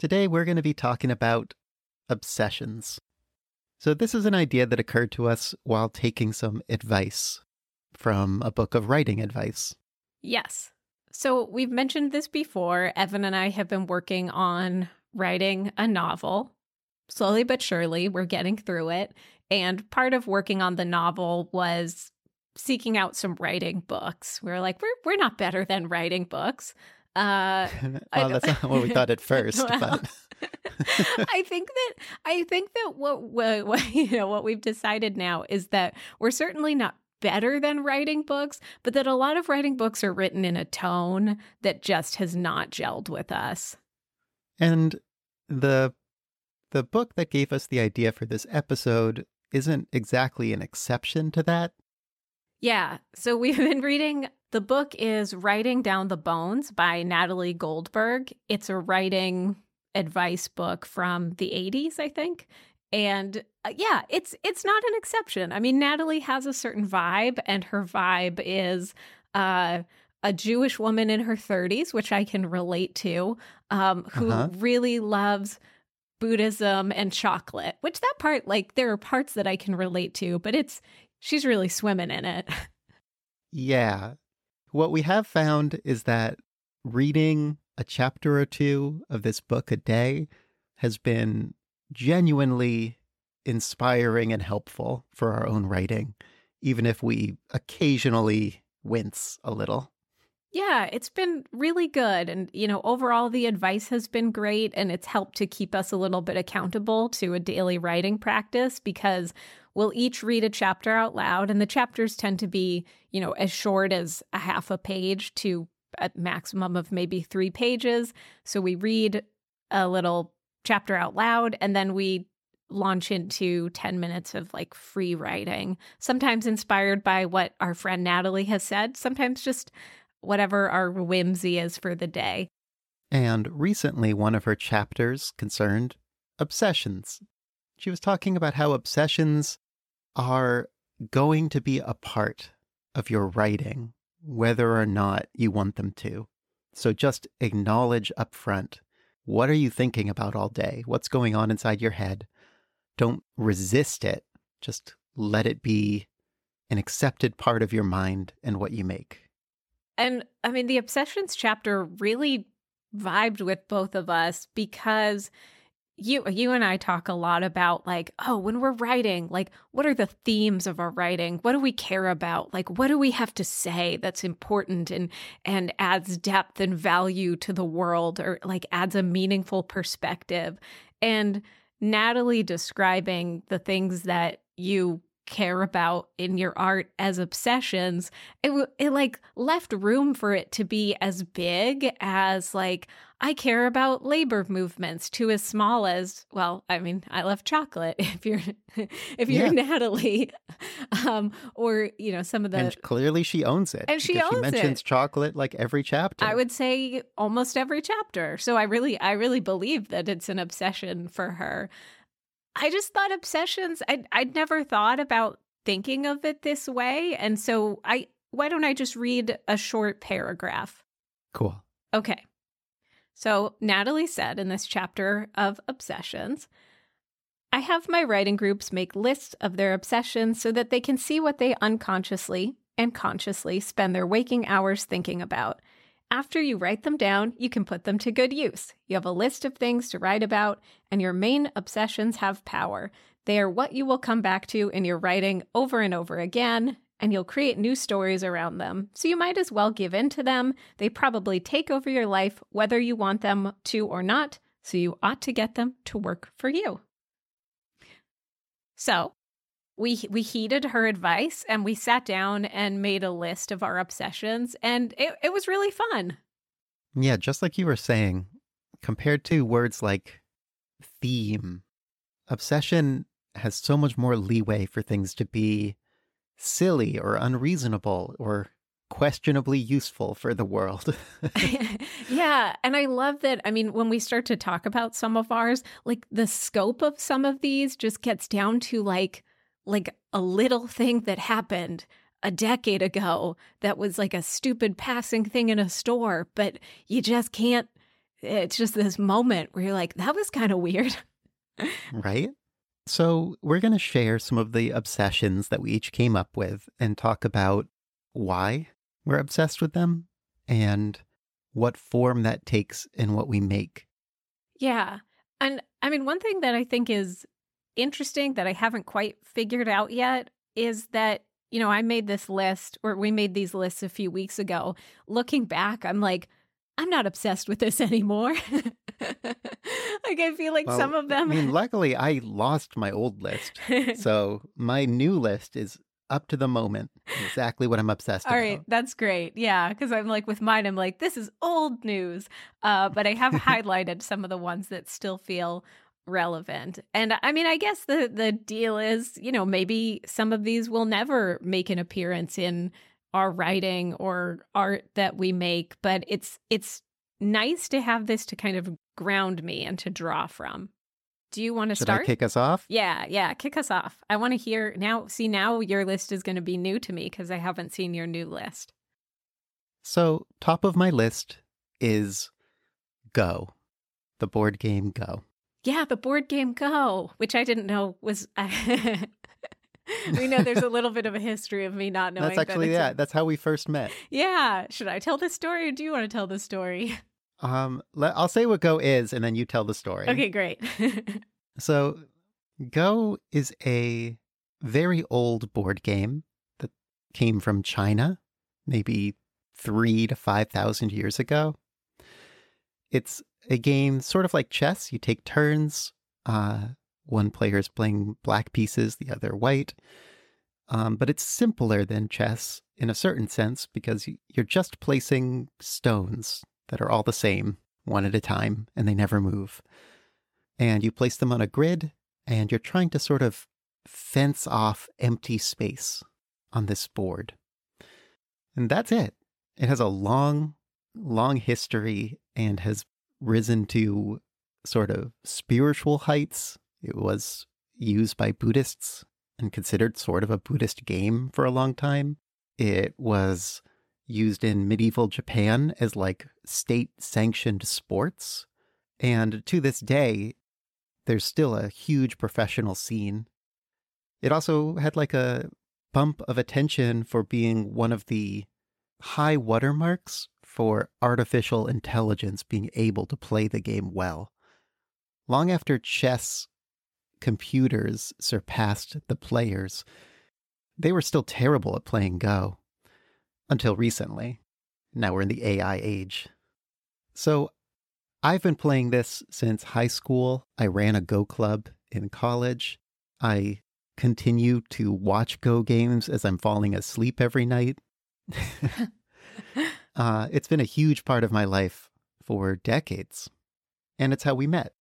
Today we're going to be talking about obsessions. So, this is an idea that occurred to us while taking some advice from a book of writing advice. Yes. So, we've mentioned this before. Evan and I have been working on writing a novel. Slowly but surely, we're getting through it. And part of working on the novel was seeking out some writing books. We're like, we're, we're not better than writing books. Uh, well, that's not what we thought at first, well, but I think that I think that what, what, what you know what we've decided now is that we're certainly not better than writing books, but that a lot of writing books are written in a tone that just has not gelled with us. and the the book that gave us the idea for this episode isn't exactly an exception to that. Yeah. So we've been reading the book is Writing Down the Bones by Natalie Goldberg. It's a writing advice book from the 80s, I think. And uh, yeah, it's it's not an exception. I mean, Natalie has a certain vibe and her vibe is uh a Jewish woman in her 30s, which I can relate to, um, who Uh-huh. really loves Buddhism and chocolate, which that part, like, there are parts that I can relate to, but it's, she's really swimming in it. Yeah. What we have found is that reading a chapter or two of this book a day has been genuinely inspiring and helpful for our own writing, even if we occasionally wince a little. Yeah, it's been really good. And, you know, overall, the advice has been great and it's helped to keep us a little bit accountable to a daily writing practice because we'll each read a chapter out loud. And the chapters tend to be, you know, as short as a half a page to a maximum of maybe three pages. So we read a little chapter out loud and then we launch into 10 minutes of like free writing, sometimes inspired by what our friend Natalie has said, sometimes just whatever our whimsy is for the day. And recently, one of her chapters concerned obsessions. She was talking about how obsessions are going to be a part of your writing, whether or not you want them to. So just acknowledge up front what are you thinking about all day? What's going on inside your head? Don't resist it. Just let it be an accepted part of your mind and what you make. And I mean, the obsessions chapter really vibed with both of us because you you and I talk a lot about like, oh, when we're writing, like what are the themes of our writing? What do we care about? Like what do we have to say that's important and and adds depth and value to the world or like adds a meaningful perspective? And Natalie describing the things that you care about in your art as obsessions it, it like left room for it to be as big as like i care about labor movements to as small as well i mean i love chocolate if you're if you're Yeah. natalie um or you know some of the and clearly she owns it. And she owns she mentions it. chocolate like every chapter. I would say almost every chapter. So I really I really believe that it's an obsession for her. I just thought obsessions I I'd never thought about thinking of it this way and so I why don't I just read a short paragraph? Cool. Okay. So Natalie said in this chapter of obsessions, I have my writing groups make lists of their obsessions so that they can see what they unconsciously and consciously spend their waking hours thinking about. After you write them down, you can put them to good use. You have a list of things to write about, and your main obsessions have power. They are what you will come back to in your writing over and over again, and you'll create new stories around them. So you might as well give in to them. They probably take over your life, whether you want them to or not, so you ought to get them to work for you. So we we heeded her advice and we sat down and made a list of our obsessions and it, it was really fun. Yeah, just like you were saying, compared to words like theme, obsession has so much more leeway for things to be silly or unreasonable or questionably useful for the world. yeah. And I love that. I mean, when we start to talk about some of ours, like the scope of some of these just gets down to like, like a little thing that happened a decade ago that was like a stupid passing thing in a store, but you just can't. It's just this moment where you're like, that was kind of weird. right? So, we're going to share some of the obsessions that we each came up with and talk about why we're obsessed with them and what form that takes in what we make. Yeah. And I mean, one thing that I think is interesting that I haven't quite figured out yet is that, you know, I made this list or we made these lists a few weeks ago. Looking back, I'm like, I'm not obsessed with this anymore. like I feel like Well, some of them I mean, luckily, I lost my old list. So, my new list is up to the moment, exactly what I'm obsessed All about. right, that's great. Yeah, because I'm like with mine, I'm like, this is old news. Uh, but I have highlighted some of the ones that still feel relevant. And I mean, I guess the the deal is, you know, maybe some of these will never make an appearance in our writing or art that we make, but it's it's nice to have this to kind of ground me and to draw from. Do you want to Should start? I kick us off? Yeah, yeah, kick us off. I want to hear now. See, now your list is going to be new to me because I haven't seen your new list. So, top of my list is Go, the board game Go. Yeah, the board game Go, which I didn't know was. we know there's a little bit of a history of me not knowing. That's actually, that a- yeah, that's how we first met. yeah. Should I tell this story or do you want to tell the story? Um, let, I'll say what Go is, and then you tell the story. Okay, great. So, Go is a very old board game that came from China, maybe three to 5,000 years ago. It's a game sort of like chess. You take turns. Uh, one player is playing black pieces, the other white. Um, but it's simpler than chess in a certain sense because you're just placing stones that are all the same, one at a time, and they never move and you place them on a grid and you're trying to sort of fence off empty space on this board. And that's it. It has a long, long history and has risen to sort of spiritual heights. It was used by Buddhists and considered sort of a Buddhist game for a long time. It was used in medieval Japan as like state sanctioned sports. And to this day, there's still a huge professional scene. It also had like a bump of attention for being one of the high watermarks for artificial intelligence being able to play the game well. Long after chess computers surpassed the players, they were still terrible at playing Go. Until recently. Now we're in the AI age. So I've been playing this since high school. I ran a Go club in college. I continue to watch Go games as I'm falling asleep every night. uh, it's been a huge part of my life for decades. And it's how we met.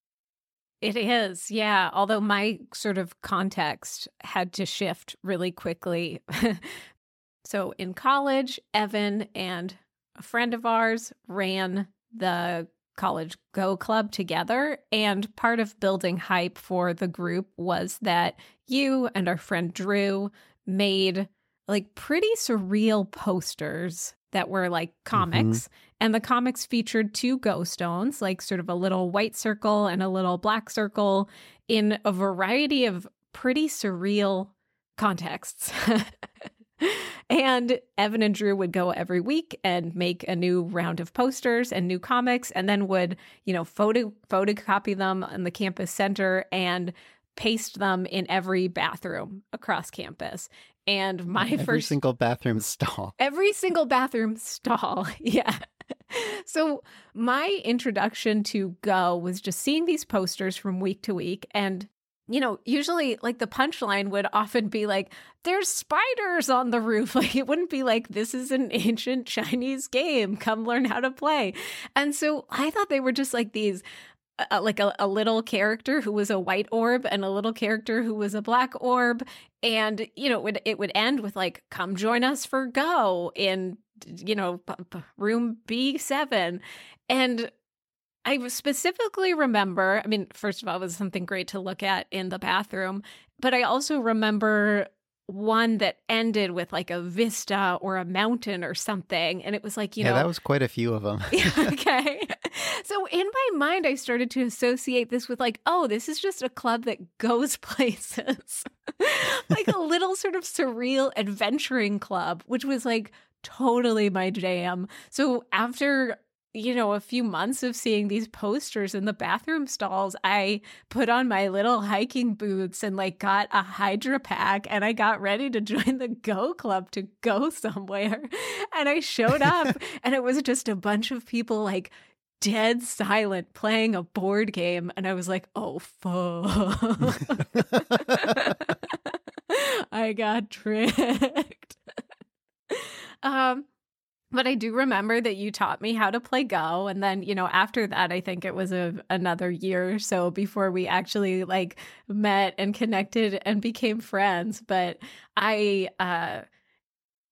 It is, yeah. Although my sort of context had to shift really quickly. so in college, Evan and a friend of ours ran the college go club together and part of building hype for the group was that you and our friend Drew made like pretty surreal posters that were like mm-hmm. comics and the comics featured two go stones like sort of a little white circle and a little black circle in a variety of pretty surreal contexts and Evan and Drew would go every week and make a new round of posters and new comics and then would, you know, photo photocopy them in the campus center and paste them in every bathroom across campus. And my Every first single bathroom stall. every single bathroom stall. Yeah. So my introduction to Go was just seeing these posters from week to week and you know, usually like the punchline would often be like, there's spiders on the roof. Like it wouldn't be like, this is an ancient Chinese game. Come learn how to play. And so I thought they were just like these uh, like a, a little character who was a white orb and a little character who was a black orb. And you know it would, it would end with like come join us for go in you know room b7 and i specifically remember i mean first of all it was something great to look at in the bathroom but i also remember one that ended with like a vista or a mountain or something. And it was like, you yeah, know. Yeah, that was quite a few of them. okay. So in my mind, I started to associate this with like, oh, this is just a club that goes places. like a little sort of surreal adventuring club, which was like totally my jam. So after you know, a few months of seeing these posters in the bathroom stalls, I put on my little hiking boots and like got a Hydra pack and I got ready to join the Go Club to go somewhere. And I showed up and it was just a bunch of people like dead silent playing a board game. And I was like, oh, fuck. I got tricked. um, but I do remember that you taught me how to play Go. And then, you know, after that, I think it was a, another year or so before we actually like met and connected and became friends. But I, uh,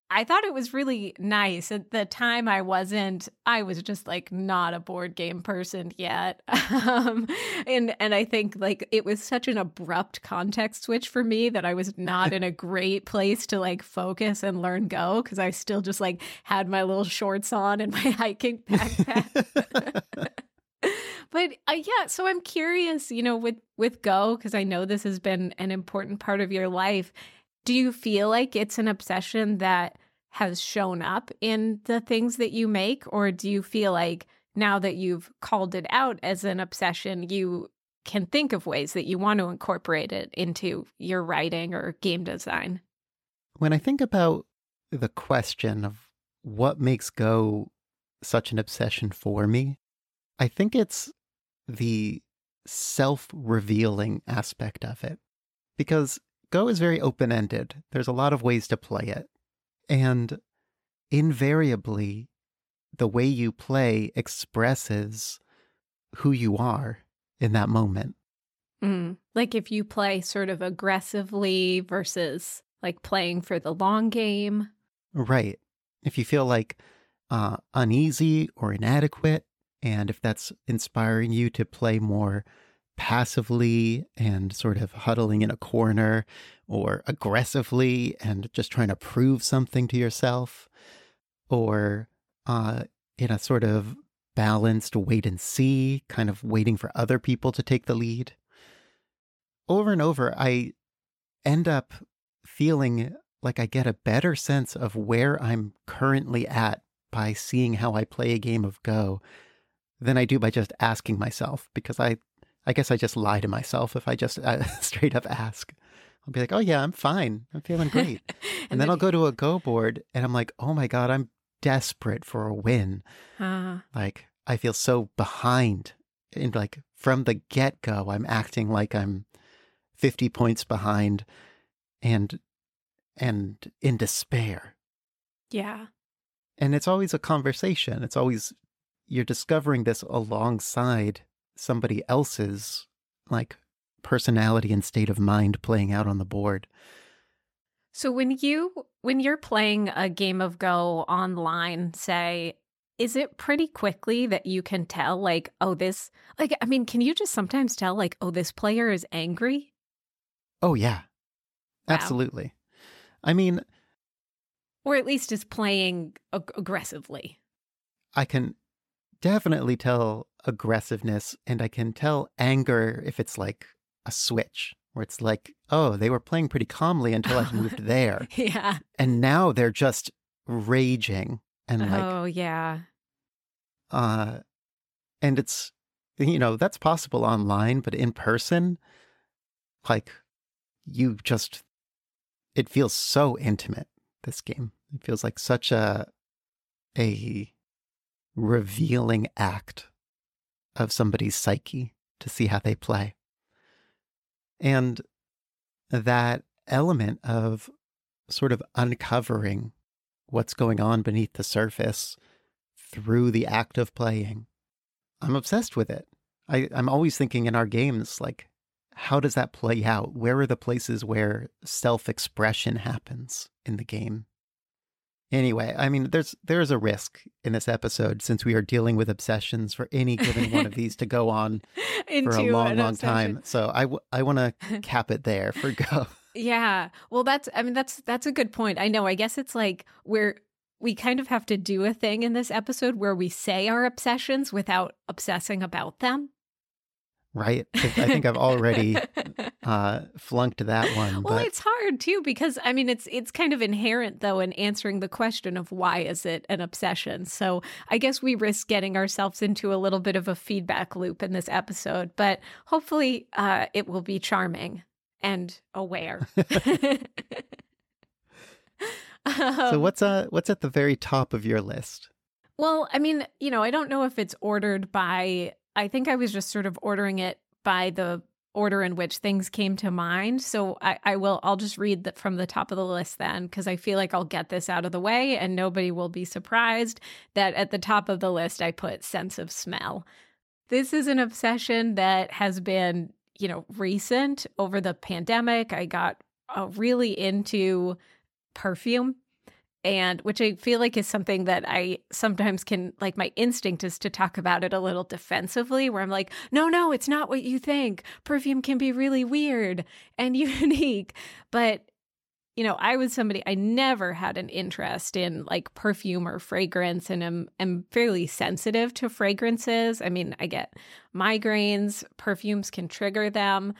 I thought it was really nice. At the time, I wasn't. I was just like not a board game person yet, um, and and I think like it was such an abrupt context switch for me that I was not in a great place to like focus and learn Go because I still just like had my little shorts on and my hiking backpack. but uh, yeah, so I'm curious, you know, with with Go because I know this has been an important part of your life do you feel like it's an obsession that has shown up in the things that you make? Or do you feel like now that you've called it out as an obsession, you can think of ways that you want to incorporate it into your writing or game design? When I think about the question of what makes Go such an obsession for me, I think it's the self revealing aspect of it. Because Go is very open ended. There's a lot of ways to play it. And invariably, the way you play expresses who you are in that moment. Mm. Like if you play sort of aggressively versus like playing for the long game. Right. If you feel like uh, uneasy or inadequate, and if that's inspiring you to play more passively and sort of huddling in a corner or aggressively and just trying to prove something to yourself or uh, in a sort of balanced wait and see, kind of waiting for other people to take the lead. Over and over, I end up feeling like I get a better sense of where I'm currently at by seeing how I play a game of Go than I do by just asking myself because I I guess I just lie to myself if I just uh, straight up ask. I'll be like, "Oh yeah, I'm fine. I'm feeling great," and, and, then, I'll go to a Go board and I'm like, "Oh my god, I'm desperate for a win." Uh, like I feel so behind, and like from the get go, I'm acting like I'm 50 points behind, and and in despair. Yeah. And it's always a conversation. It's always you're discovering this alongside somebody else's like personality and state of mind playing out on the board. So when you when you're playing a game of Go online, say, is it pretty quickly that you can tell like, oh, this like I mean, can you just sometimes tell like, oh, this player is angry? Oh yeah. Wow. Absolutely. I mean or at least is playing ag- aggressively. I can definitely tell aggressiveness and I can tell anger if it's like a switch where it's like, oh, they were playing pretty calmly until I moved there. yeah. And now they're just raging and like Oh, yeah. Uh and it's you know, that's possible online, but in person like you just it feels so intimate this game. It feels like such a a revealing act of somebody's psyche to see how they play. And that element of sort of uncovering what's going on beneath the surface through the act of playing, I'm obsessed with it. I, I'm always thinking in our games, like, how does that play out? Where are the places where self expression happens in the game? Anyway, I mean, there's there's a risk in this episode since we are dealing with obsessions for any given one of these to go on for a long, long time. So I, w- I want to cap it there for go. Yeah. Well, that's I mean that's that's a good point. I know. I guess it's like we're we kind of have to do a thing in this episode where we say our obsessions without obsessing about them. Right. I think I've already uh, flunked that one. Well, but... it's hard too because I mean it's it's kind of inherent though in answering the question of why is it an obsession. So I guess we risk getting ourselves into a little bit of a feedback loop in this episode, but hopefully uh, it will be charming and aware. so um, what's uh what's at the very top of your list? Well, I mean, you know, I don't know if it's ordered by I think I was just sort of ordering it by the order in which things came to mind. So I, I will I'll just read that from the top of the list then because I feel like I'll get this out of the way and nobody will be surprised that at the top of the list I put sense of smell. This is an obsession that has been, you know, recent over the pandemic. I got uh, really into perfume and which I feel like is something that I sometimes can like my instinct is to talk about it a little defensively where I'm like, "No, no, it's not what you think. Perfume can be really weird and unique." But you know, I was somebody I never had an interest in like perfume or fragrance and I'm am fairly sensitive to fragrances. I mean, I get migraines, perfumes can trigger them.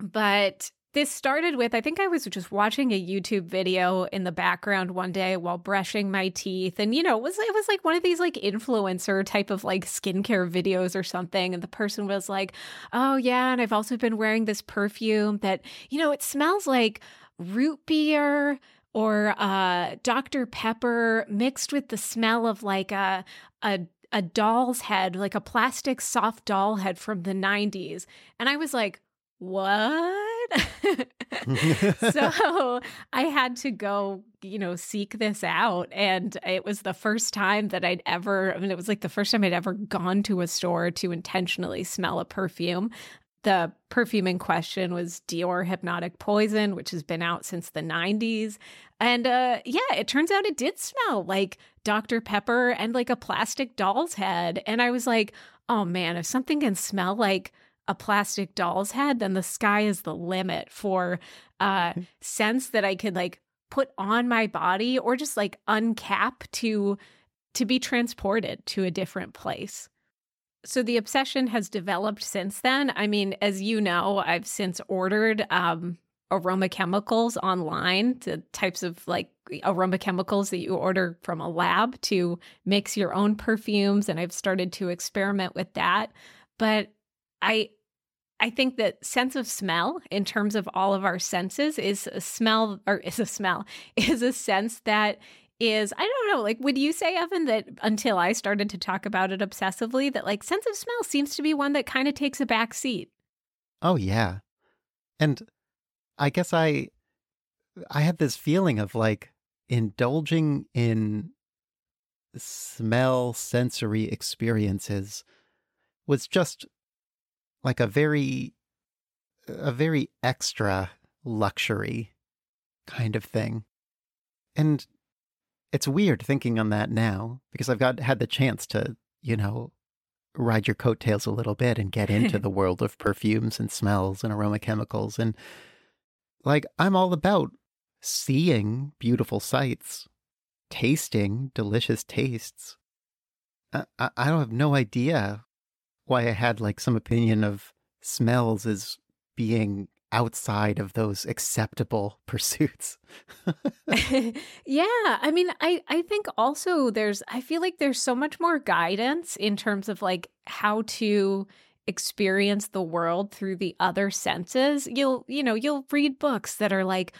But this started with I think I was just watching a YouTube video in the background one day while brushing my teeth. And you know it was it was like one of these like influencer type of like skincare videos or something. And the person was like oh yeah and I've also been wearing this perfume that you know it smells like root beer or uh Dr Pepper mixed with the smell of like a a a doll's head like a plastic soft doll head from the 90s and I was like what so I had to go, you know, seek this out. And it was the first time that I'd ever, I mean, it was like the first time I'd ever gone to a store to intentionally smell a perfume. The perfume in question was Dior Hypnotic Poison, which has been out since the 90s. And uh, yeah, it turns out it did smell like Dr. Pepper and like a plastic doll's head. And I was like, oh man, if something can smell like a plastic doll's head, then the sky is the limit for uh sense that I could like put on my body or just like uncap to to be transported to a different place. So the obsession has developed since then. I mean, as you know, I've since ordered um aroma chemicals online, the types of like aroma chemicals that you order from a lab to mix your own perfumes and I've started to experiment with that. But I I think that sense of smell in terms of all of our senses is a smell or is a smell is a sense that is I don't know like would you say Evan that until I started to talk about it obsessively that like sense of smell seems to be one that kind of takes a back seat. Oh yeah. And I guess I I had this feeling of like indulging in smell sensory experiences was just like a very a very extra luxury kind of thing. And it's weird thinking on that now because I've got had the chance to, you know, ride your coattails a little bit and get into the world of perfumes and smells and aroma chemicals and like I'm all about seeing beautiful sights, tasting delicious tastes. I, I, I don't have no idea why I had like some opinion of smells as being outside of those acceptable pursuits. yeah, I mean I I think also there's I feel like there's so much more guidance in terms of like how to experience the world through the other senses. You'll you know, you'll read books that are like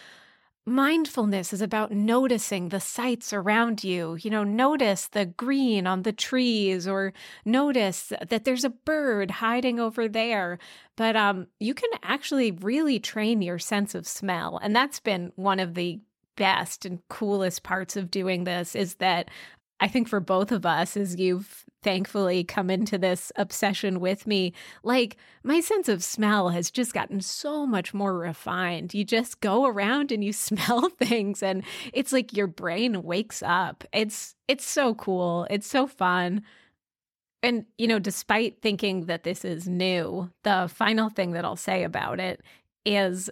Mindfulness is about noticing the sights around you. You know, notice the green on the trees or notice that there's a bird hiding over there. But um, you can actually really train your sense of smell. And that's been one of the best and coolest parts of doing this is that I think for both of us, as you've thankfully come into this obsession with me, like my sense of smell has just gotten so much more refined. You just go around and you smell things and it's like your brain wakes up. It's it's so cool. It's so fun. And you know, despite thinking that this is new, the final thing that I'll say about it is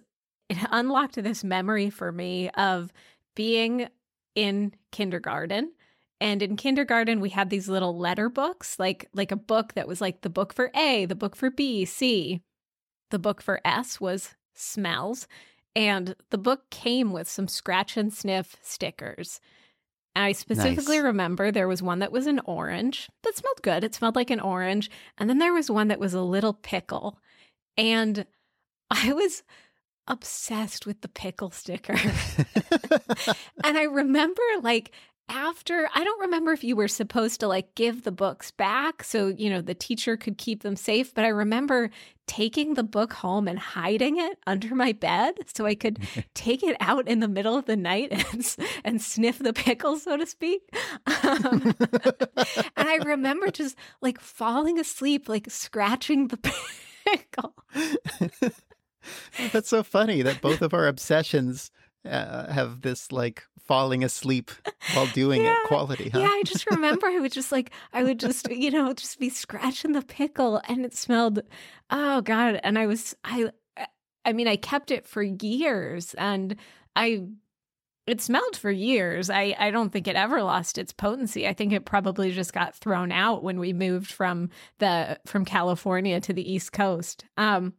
it unlocked this memory for me of being in kindergarten and in kindergarten we had these little letter books like like a book that was like the book for a the book for b c the book for s was smells and the book came with some scratch and sniff stickers I specifically nice. remember there was one that was an orange that smelled good. It smelled like an orange. And then there was one that was a little pickle. And I was obsessed with the pickle sticker. and I remember like after I don't remember if you were supposed to like give the books back so you know the teacher could keep them safe but I remember taking the book home and hiding it under my bed so I could take it out in the middle of the night and, and sniff the pickle so to speak. Um, and I remember just like falling asleep like scratching the pickle. That's so funny that both of our obsessions uh, have this like falling asleep while doing yeah. it quality, huh? Yeah, I just remember I would just like I would just you know just be scratching the pickle and it smelled oh god and I was I I mean I kept it for years and I it smelled for years. I, I don't think it ever lost its potency. I think it probably just got thrown out when we moved from the from California to the East Coast. Um,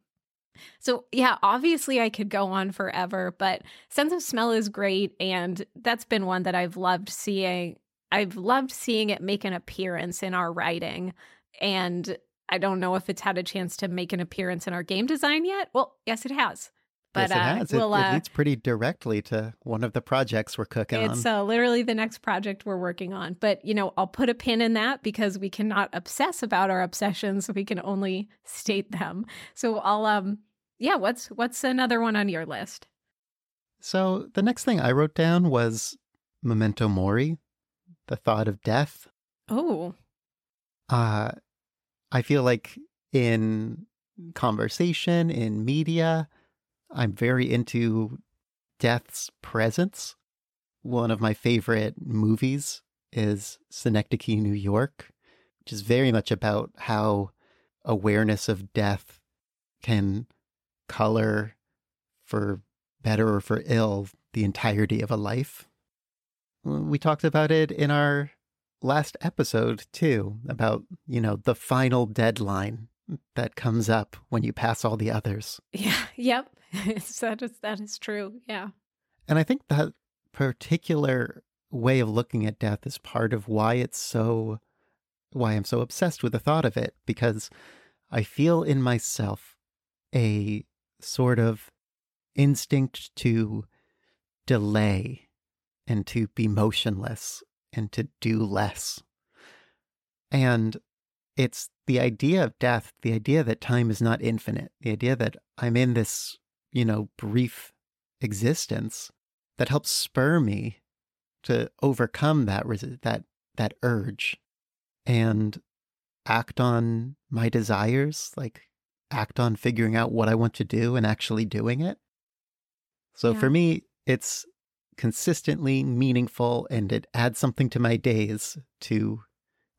so, yeah, obviously I could go on forever, but Sense of Smell is great. And that's been one that I've loved seeing. I've loved seeing it make an appearance in our writing. And I don't know if it's had a chance to make an appearance in our game design yet. Well, yes, it has. But yes, it uh. We'll, it, it, uh, leads pretty directly to one of the projects we're cooking it's, on. It's uh, literally the next project we're working on. But, you know, I'll put a pin in that because we cannot obsess about our obsessions. We can only state them. So I'll, um, yeah, what's, what's another one on your list? So the next thing I wrote down was Memento Mori, the thought of death. Oh. Uh, I feel like in conversation, in media, I'm very into death's presence. One of my favorite movies is Synecdoche, New York, which is very much about how awareness of death can color for better or for ill the entirety of a life. We talked about it in our last episode too, about, you know, the final deadline that comes up when you pass all the others. Yeah, yep. that is that is true. Yeah. And I think that particular way of looking at death is part of why it's so why I'm so obsessed with the thought of it because I feel in myself a sort of instinct to delay and to be motionless and to do less. And it's the idea of death, the idea that time is not infinite, the idea that I'm in this you know, brief existence that helps spur me to overcome that that that urge and act on my desires, like act on figuring out what I want to do and actually doing it. So yeah. for me, it's consistently meaningful and it adds something to my days to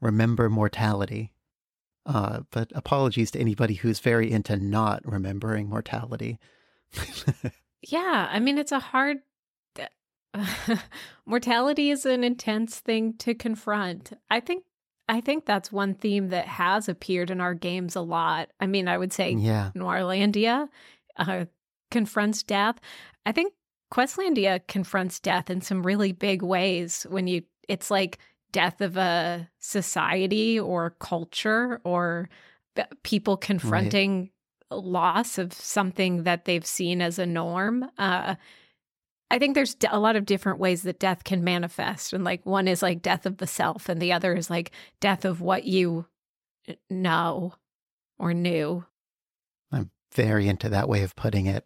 remember mortality. Uh, but apologies to anybody who's very into not remembering mortality. yeah, I mean it's a hard mortality is an intense thing to confront. I think I think that's one theme that has appeared in our games a lot. I mean, I would say yeah. Noirlandia uh, confronts death. I think Questlandia confronts death in some really big ways when you it's like death of a society or culture or people confronting loss of something that they've seen as a norm. Uh, I think there's a lot of different ways that death can manifest. And like one is like death of the self, and the other is like death of what you know or knew. I'm very into that way of putting it.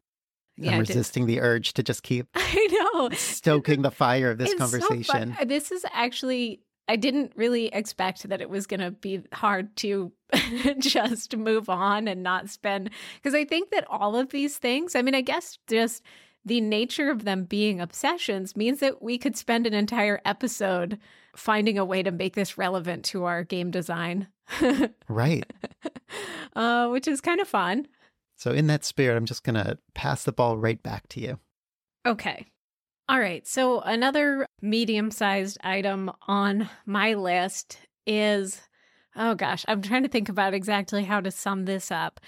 Yeah, I'm resisting the urge to just keep I know stoking the fire of this it's conversation. So this is actually I didn't really expect that it was going to be hard to just move on and not spend because I think that all of these things, I mean, I guess just the nature of them being obsessions means that we could spend an entire episode finding a way to make this relevant to our game design. right. Uh, which is kind of fun. So, in that spirit, I'm just going to pass the ball right back to you. Okay. All right. So, another medium sized item on my list is oh gosh, I'm trying to think about exactly how to sum this up.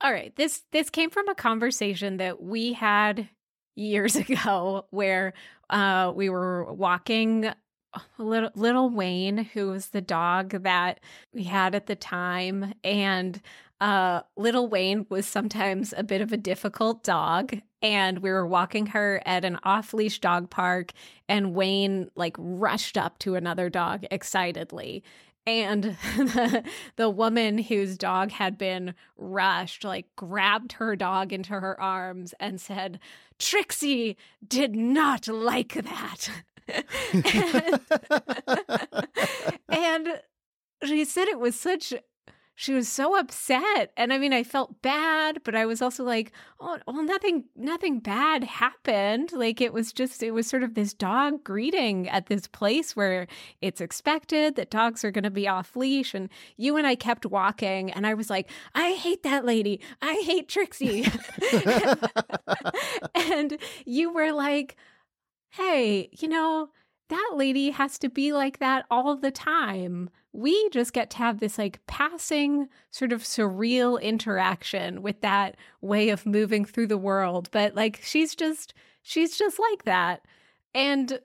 All right. This this came from a conversation that we had years ago where uh we were walking little little Wayne, who was the dog that we had at the time, and uh, little Wayne was sometimes a bit of a difficult dog, and we were walking her at an off leash dog park, and Wayne like rushed up to another dog excitedly. And the, the woman whose dog had been rushed, like, grabbed her dog into her arms and said, Trixie did not like that. and, and she said it was such she was so upset and i mean i felt bad but i was also like oh well nothing nothing bad happened. Like it was just it was sort of this dog greeting at this place where it's expected that dogs are going to be off leash and you and i kept walking and i was like i hate that lady. I hate trixie. And you were like hey, you know, that lady has to be like that all the time. We just get to have this like passing, sort of surreal interaction with that way of moving through the world. But like, she's just, she's just like that. And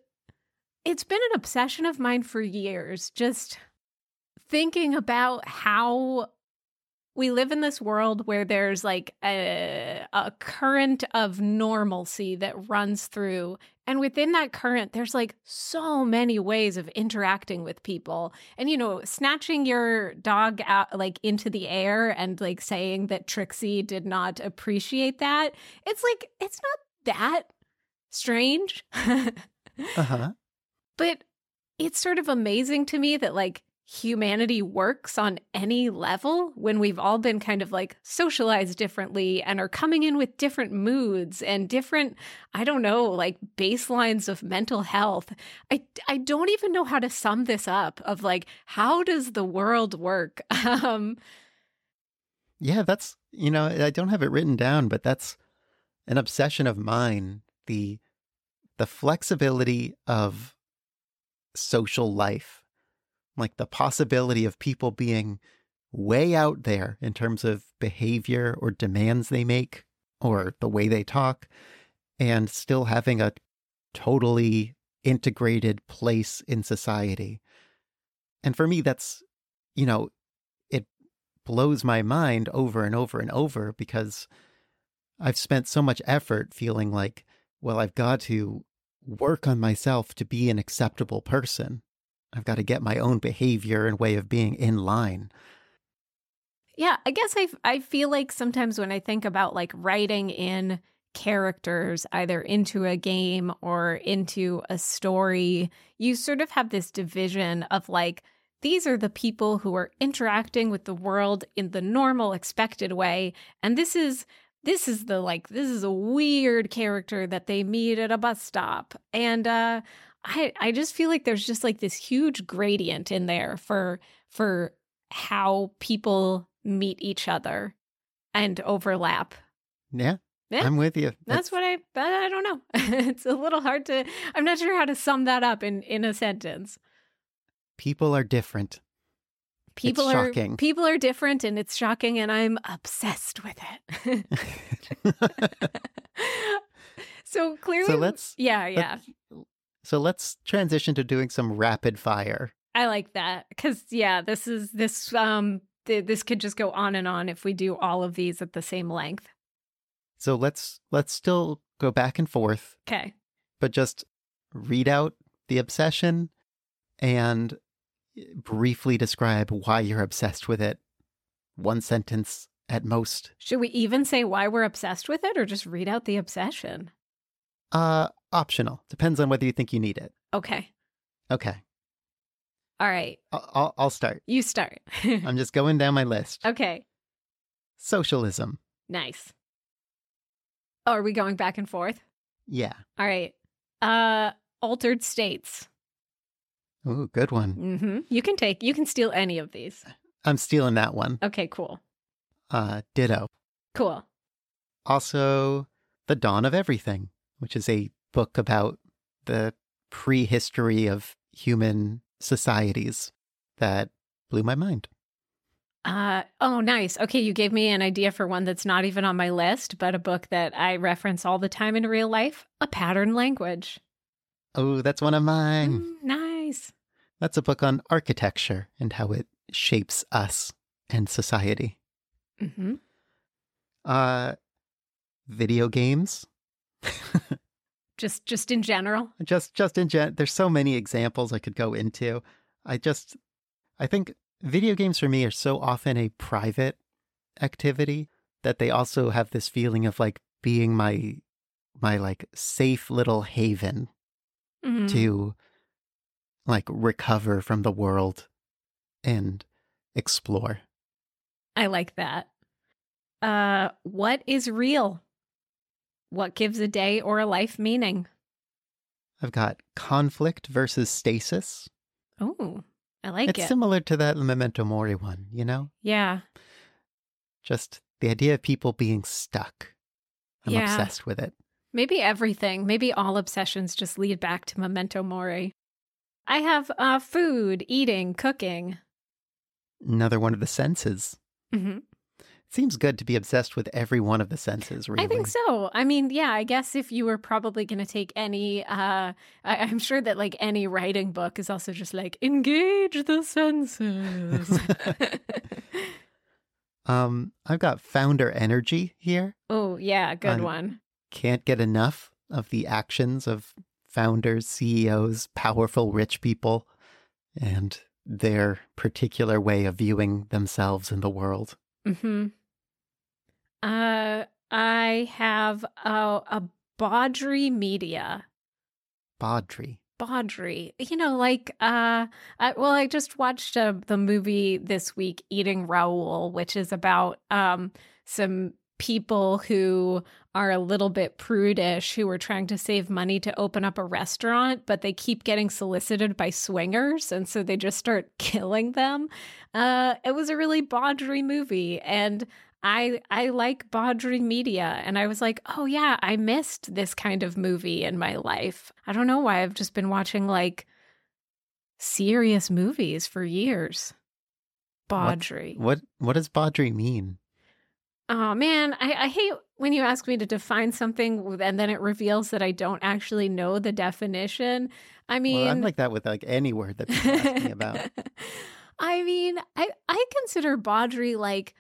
it's been an obsession of mine for years, just thinking about how we live in this world where there's like a, a current of normalcy that runs through. And within that current, there's like so many ways of interacting with people. And, you know, snatching your dog out like into the air and like saying that Trixie did not appreciate that. It's like, it's not that strange. uh huh. But it's sort of amazing to me that like humanity works on any level when we've all been kind of like socialized differently and are coming in with different moods and different i don't know like baselines of mental health. I i don't even know how to sum this up of like how does the world work? Um yeah that's you know i don't have it written down but that's an obsession of mine the the flexibility of social life like the possibility of people being way out there in terms of behavior or demands they make or the way they talk, and still having a totally integrated place in society. And for me, that's, you know, it blows my mind over and over and over because I've spent so much effort feeling like, well, I've got to work on myself to be an acceptable person. I've got to get my own behavior and way of being in line. Yeah, I guess I I feel like sometimes when I think about like writing in characters either into a game or into a story, you sort of have this division of like these are the people who are interacting with the world in the normal expected way and this is this is the like this is a weird character that they meet at a bus stop and uh I I just feel like there's just like this huge gradient in there for for how people meet each other and overlap. Yeah. Yeah, I'm with you. That's, That's what I I don't know. it's a little hard to I'm not sure how to sum that up in in a sentence. People are different. People are shocking. people are different and it's shocking and I'm obsessed with it. so clearly So let's Yeah, yeah. Let's, so let's transition to doing some rapid fire. I like that cuz yeah, this is this um th- this could just go on and on if we do all of these at the same length. So let's let's still go back and forth. Okay. But just read out the obsession and briefly describe why you're obsessed with it. One sentence at most. Should we even say why we're obsessed with it or just read out the obsession? Uh optional. Depends on whether you think you need it. Okay. Okay. All right. I'll, I'll start. You start. I'm just going down my list. Okay. Socialism. Nice. Oh, are we going back and forth? Yeah. All right. Uh altered states. Ooh, good one. Mm-hmm. You can take you can steal any of these. I'm stealing that one. Okay, cool. Uh ditto. Cool. Also, The Dawn of Everything, which is a book about the prehistory of human societies that blew my mind. Uh, oh, nice. Okay, you gave me an idea for one that's not even on my list, but a book that I reference all the time in real life A Pattern Language. Oh, that's one of mine. Mm, nice. That's a book on architecture and how it shapes us and society. hmm Uh, video games. Just, just in general. just just in gen there's so many examples i could go into i just i think video games for me are so often a private activity that they also have this feeling of like being my my like safe little haven Mhm. to like recover from the world and explore I like that. Uh, what is real? What gives a day or a life meaning? i've got conflict versus stasis Oh, I like it's it. It's similar to that memento mori one you know yeah. just the idea of people being stuck i'm Yeah. obsessed with it Maybe everything. Maybe all obsessions just lead back to memento mori. I have uh, food, eating, cooking. another one of the senses. hmm It seems good to be obsessed with every one of the senses, really. I think so. I mean, yeah, I guess if you were probably going to take any, uh, I- I'm sure that like any writing book is also just like engage the senses. Um, I've got founder energy here. oh, yeah, good Um, one. Can't get enough of the actions of founders, CEOs, powerful rich people, and their particular way of viewing themselves in the world. Mm hmm Uh, I have a, a Baudry Media. Baudry. Baudry, you know, like, uh, I, well, I just watched uh, the movie this week, Eating Raoul, which is about um some people who are a little bit prudish who are trying to save money to open up a restaurant, but they keep getting solicited by swingers, and so they just start killing them. Uh, it was a really Baudry movie, and I I like Baudry media and I was like, "Oh yeah, I missed this kind of movie in my life." I don't know why I've just been watching like serious movies for years. Baudry. What what does Baudry mean? Oh man, I, I hate when you ask me to define something and then it reveals that I don't actually know the definition. I mean, well, I'm like that with like any word that people ask me about. I mean, I I consider Baudry like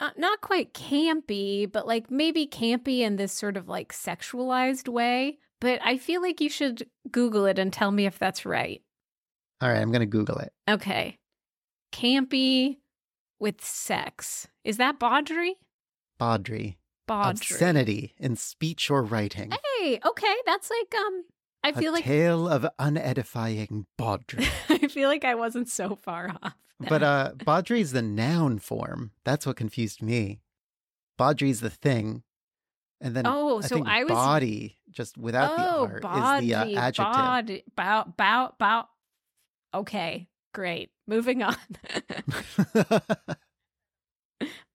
uh, not quite campy, but like maybe campy in this sort of like sexualized way. But I feel like you should Google it and tell me if that's right. All right, I'm gonna Google it. Okay, campy with sex is that Baudry? Baudry. Baudry. Obscenity in speech or writing. Hey, okay, that's like um. I feel a like tale of unedifying Baudry. I feel like I wasn't so far off. but uh Baudry is the noun form. That's what confused me. Baudry's the thing. And then Oh, I so I was- body, just without oh, the R, is the uh, adjective. body, bow, bow, bow. Okay, great. Moving on.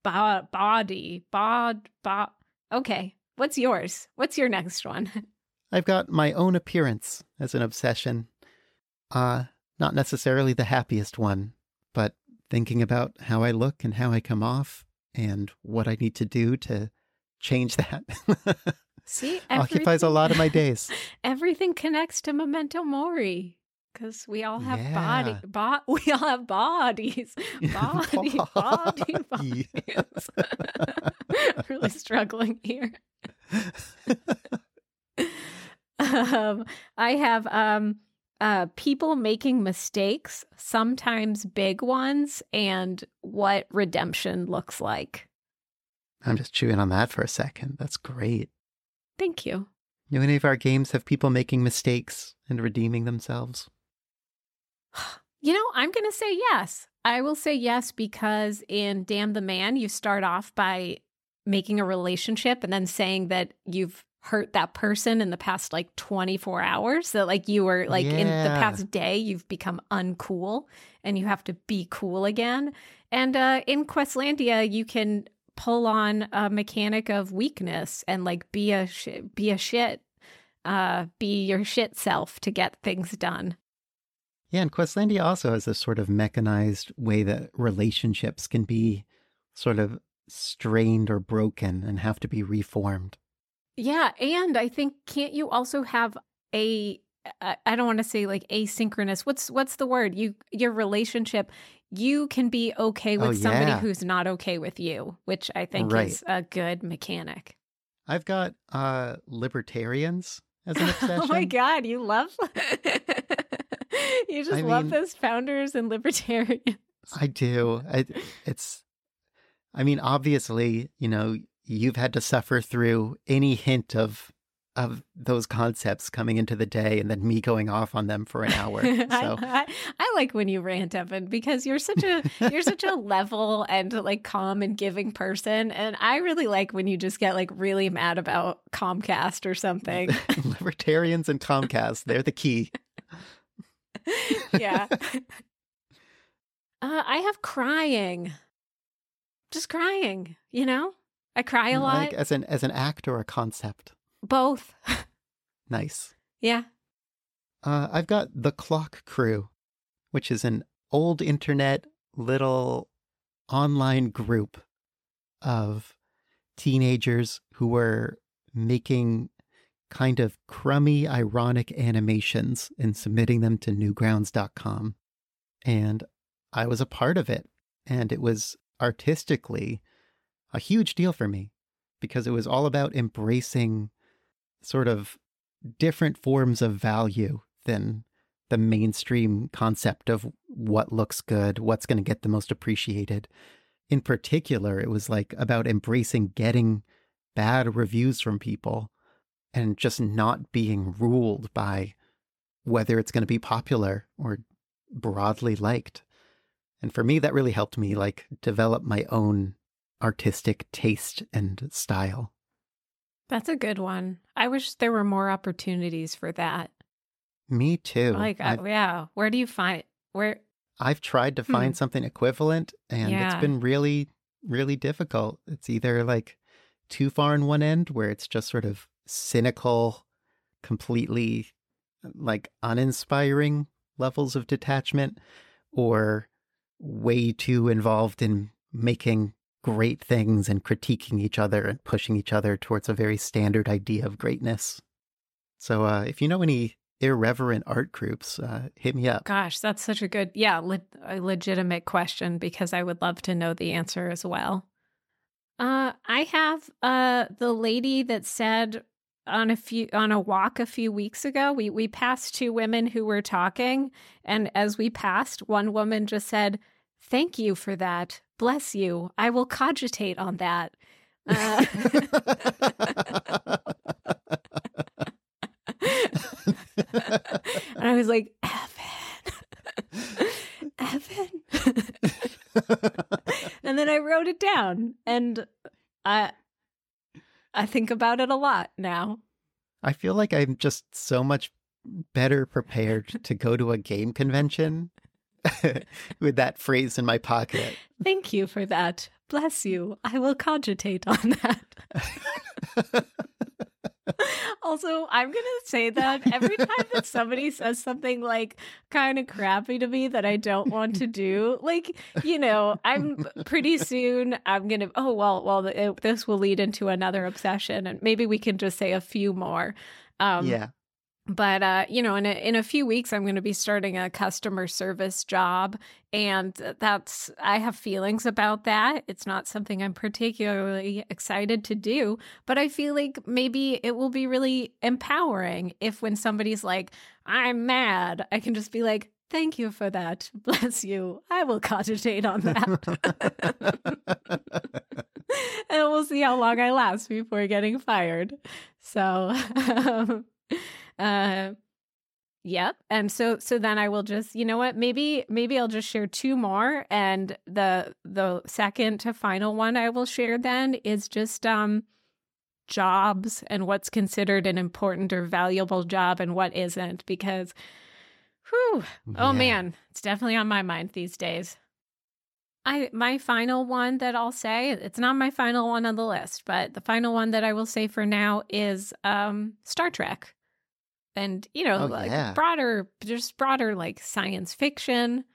Bo- body, bod, bod. Okay, what's yours? What's your next one? I've got my own appearance as an obsession. Uh, not necessarily the happiest one, but thinking about how I look and how I come off and what I need to do to change that See, occupies a lot of my days. Everything connects to memento mori because we all have body. Bo- we all have bodies. Body, body, Body. bodies. really struggling here. um, I have um, uh, people making mistakes, sometimes big ones, and what redemption looks like. I'm just chewing on that for a second. That's great. Thank you. Do any of our games have people making mistakes and redeeming themselves? You know, I'm going to say yes. I will say yes because in Damn the Man, you start off by making a relationship and then saying that you've hurt that person in the past like 24 hours. That like you were like in the past day, you've become uncool and you have to be cool again. And uh, in Questlandia, you can pull on a mechanic of weakness and like be a sh- be a shit uh be your shit self to get things done. Yeah, and Questlandia also has this sort of mechanized way that relationships can be sort of strained or broken and have to be reformed. Yeah, and I think can't you also have a I don't want to say like asynchronous. What's what's the word? You your relationship you can be okay with Oh, somebody yeah. who's not okay with you, which I think Right. is a good mechanic. I've got uh libertarians as an obsession. oh my god, you love You just I love mean- those founders and libertarians. I do. I, it's, I mean, obviously, you know, you've had to suffer through any hint of of those concepts coming into the day, and then me going off on them for an hour. So I, I, I like when you rant, Evan, because you're such a you're such a level and like calm and giving person, and I really like when you just get like really mad about Comcast or something. libertarians and Comcast, they're the key. yeah. Uh, I have crying, just crying. You know, I cry a lot. Like as an as an act or a concept. Both. Nice. yeah. Uh, I've got the Clock Crew, which is an old internet little online group of teenagers who were making kind of crummy, ironic animations and submitting them to newgrounds.com. And I was a part of it. And it was artistically a huge deal for me because it was all about embracing sort of different forms of value than the mainstream concept of what looks good, what's going to get the most appreciated. In particular, it was like about embracing getting bad reviews from people and just not being ruled by whether it's going to be popular or broadly liked. And for me, that really helped me like develop my own artistic taste and style. That's a good one. I wish there were more opportunities for that. Me too. Like, uh, I've, yeah, where do you find where? I've tried to find Hmm. something equivalent and Yeah. it's been really, really difficult. It's either like too far in one end where it's just sort of cynical, completely like uninspiring levels of detachment, or way too involved in making great things and critiquing each other and pushing each other towards a very standard idea of greatness. So uh, if you know any irreverent art groups, uh, hit me up. Gosh, that's such a good, yeah, le- a legitimate question because I would love to know the answer as well. Uh, I have uh the lady that said on a few on a walk a few weeks ago, we we passed two women who were talking, and as we passed, one woman just said, "Thank you for that. Bless you. I will cogitate on that." Uh, and I was like, Evan, Evan. and then I wrote it down, and I I think about it a lot now. I feel like I'm just so much better prepared to go to a game convention with that phrase in my pocket. Thank you for that. Bless you. I will cogitate on that. also, I'm going to say that every time that somebody says something like kind of crappy to me that I don't want to do, like, you know, I'm pretty soon I'm going to, oh, well, well, it, this will lead into another obsession and maybe we can just say a few more. Um, yeah. But uh, you know, in a, in a few weeks, I'm going to be starting a customer service job, and that's I have feelings about that. It's not something I'm particularly excited to do, but I feel like maybe it will be really empowering if when somebody's like, "I'm mad," I can just be like. Thank you for that. Bless you. I will cogitate on that. and we'll see how long I last before getting fired. So, um, uh, yep. And so, so then I will just, you know what? Maybe, maybe I'll just share two more, and the the second to final one I will share then is just um jobs and what's considered an important or valuable job and what isn't because whew, oh Yeah. man it's definitely on my mind these days I my final one that I'll say, it's not my final one on the list, but the final one that I will say for now is um Star Trek. And you know, Oh, like yeah. broader just broader like science fiction,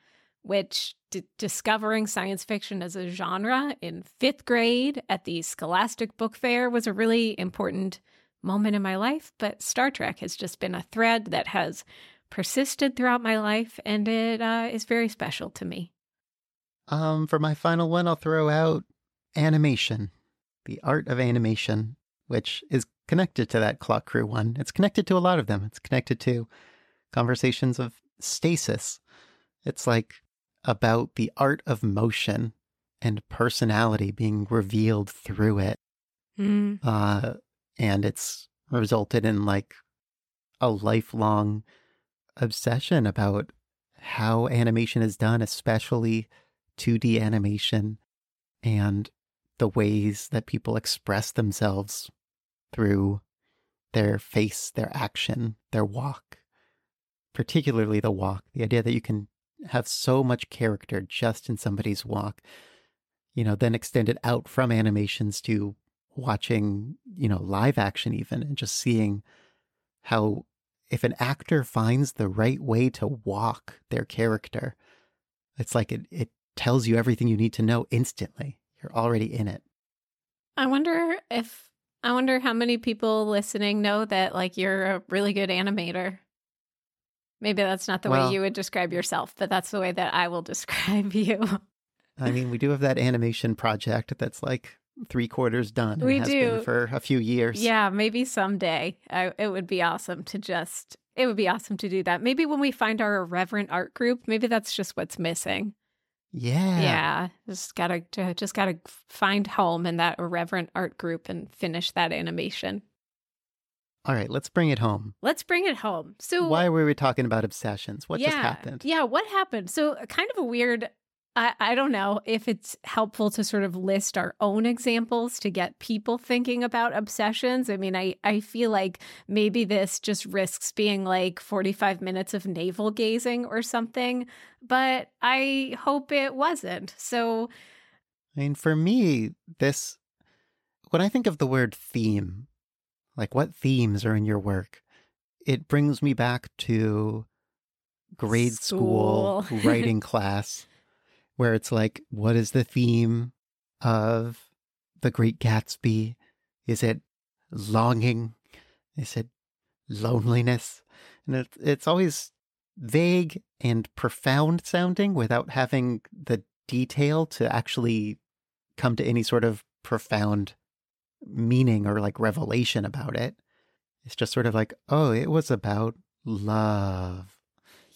which d- discovering science fiction as a genre in 5th grade at the Scholastic Book Fair was a really important moment in my life, but Star Trek has just been a thread that has persisted throughout my life and it uh, is very special to me. Um, for my final one, I'll throw out animation, the art of animation, which is connected to that Clock Crew one. It's connected to a lot of them. It's connected to conversations of stasis. It's like about the art of motion and personality being revealed through it. Mm. Uh, and it's resulted in like a lifelong obsession about how animation is done, especially 2D animation and the ways that people express themselves through their face, their action, their walk, particularly the walk. The idea that you can have so much character just in somebody's walk, you know, then extend it out from animations to watching, you know, live action even and just seeing how if an actor finds the right way to walk their character, it's like it, it tells you everything you need to know instantly. You're already in it. I wonder if I wonder how many people listening know that like you're a really good animator. Maybe that's not the Well- way you would describe yourself, but that's the way that I will describe you. I mean, we do have that animation project that's like three quarters done. and We has do. been for a few years. yeah, maybe someday I, it would be awesome to just it would be awesome to do that. Maybe when we find our irreverent art group, maybe that's just what's missing. Yeah. Yeah, just gotta just gotta find home in that irreverent art group and finish that animation. All right, let's bring it home. Let's bring it home. So Why were we talking about obsessions? What yeah, just happened? Yeah, what happened? So uh, kind of a weird I, I don't know if it's helpful to sort of list our own examples to get people thinking about obsessions. I mean, I, I feel like maybe this just risks being like 45 minutes of navel gazing or something, but I hope it wasn't. So, I mean, for me, this, when I think of the word theme, like what themes are in your work, it brings me back to grade school, School. writing class, where it's like, what is the theme of The Great Gatsby? Is it longing? Is it loneliness? And it, it's always vague and profound sounding without having the detail to actually come to any sort of profound meaning or like revelation about it. It's just sort of like, oh, it was about love.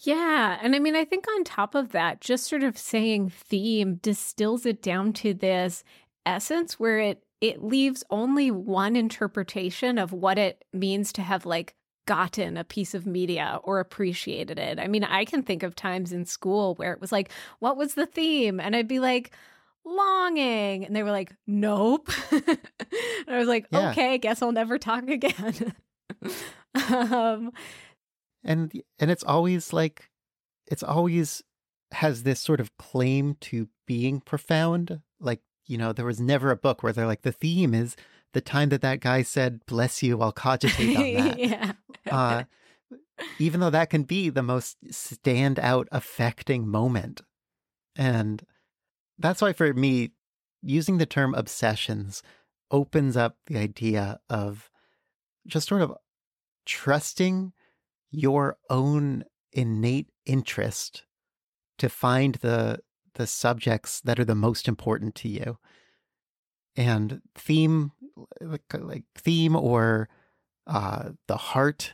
Yeah. And I mean, I think on top of that, just sort of saying theme distills it down to this essence where it it leaves only one interpretation of what it means to have like gotten a piece of media or appreciated it. I mean, I can think of times in school where it was like, what was the theme? And I'd be like, longing. And they were like, nope. and I was like, Yeah. okay, guess I'll never talk again. um, and and it's always like it's always has this sort of claim to being profound like you know there was never a book where they're like the theme is the time that that guy said bless you i'll cogitate on that yeah. uh, even though that can be the most standout affecting moment and that's why for me using the term obsessions opens up the idea of just sort of trusting your own innate interest to find the the subjects that are the most important to you and theme like, like theme or uh the heart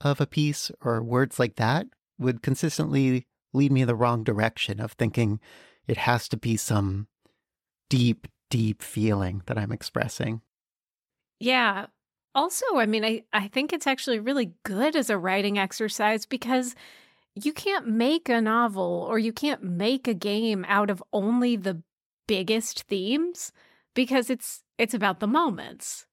of a piece or words like that would consistently lead me in the wrong direction of thinking it has to be some deep deep feeling that i'm expressing Yeah. Also, I mean, I, I think it's actually really good as a writing exercise because you can't make a novel or you can't make a game out of only the biggest themes because it's it's about the moments.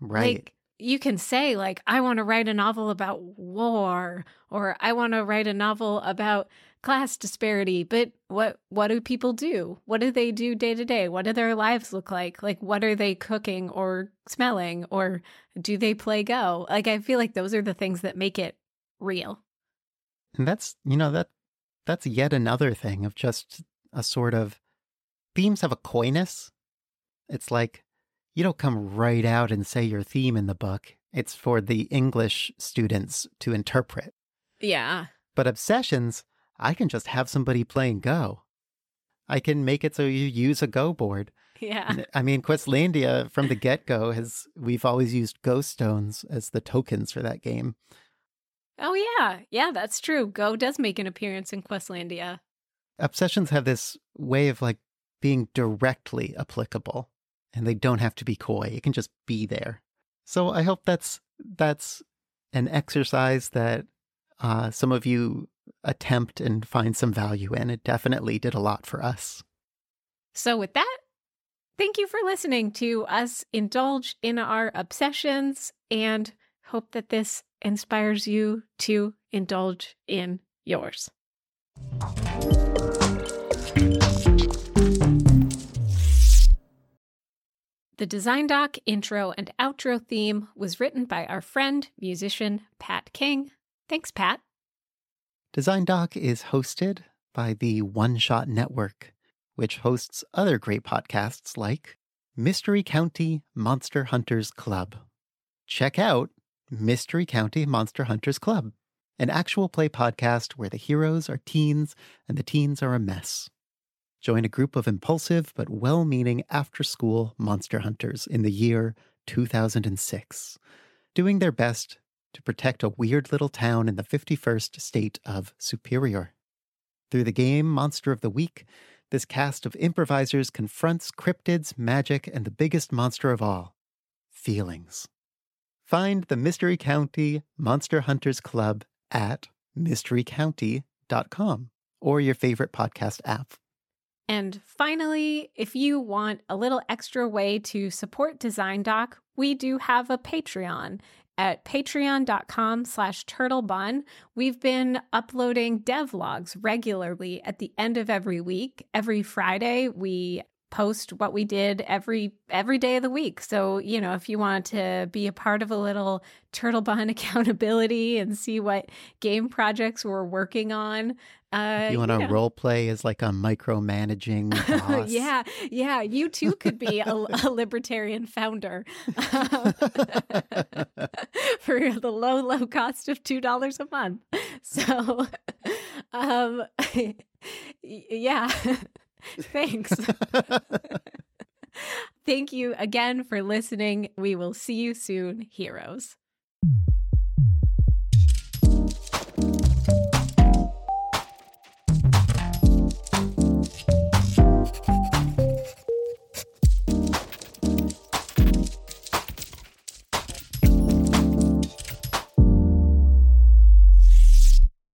right Like you can say like I want to write a novel about war or I want to write a novel about class disparity, but what what do people do? What do they do day to day? What do their lives look like? Like what are they cooking or smelling or do they play go? Like I feel like those are the things that make it real. And that's, you know, that that's yet another thing of just a sort of themes have a coyness. It's like you don't come right out and say your theme in the book. It's for the English students to interpret. Yeah. But obsessions, I can just have somebody playing Go. I can make it so you use a Go board. Yeah. I mean, Questlandia from the get go has, we've always used Go stones as the tokens for that game. Oh, yeah. Yeah, that's true. Go does make an appearance in Questlandia. Obsessions have this way of like being directly applicable and they don't have to be coy. It can just be there. So I hope that's that's an exercise that uh, some of you attempt and find some value in. It definitely did a lot for us. So with that, thank you for listening to us indulge in our obsessions and hope that this inspires you to indulge in yours. The Design Doc intro and outro theme was written by our friend, musician Pat King. Thanks, Pat. Design Doc is hosted by the One Shot Network, which hosts other great podcasts like Mystery County Monster Hunters Club. Check out Mystery County Monster Hunters Club, an actual play podcast where the heroes are teens and the teens are a mess. Join a group of impulsive but well meaning after school monster hunters in the year 2006, doing their best to protect a weird little town in the 51st state of Superior. Through the game Monster of the Week, this cast of improvisers confronts cryptids, magic, and the biggest monster of all feelings. Find the Mystery County Monster Hunters Club at mysterycounty.com or your favorite podcast app. And finally, if you want a little extra way to support Design Doc, we do have a Patreon at patreon.com slash turtlebun. We've been uploading devlogs regularly at the end of every week. Every Friday, we post what we did every every day of the week. So, you know, if you want to be a part of a little Turtlebun accountability and see what game projects we're working on, uh, you want to role play as like a micromanaging boss. yeah, yeah. You too could be a, a libertarian founder for the low, low cost of two dollars a month. So, um, yeah. Thanks. Thank you again for listening. We will see you soon, heroes.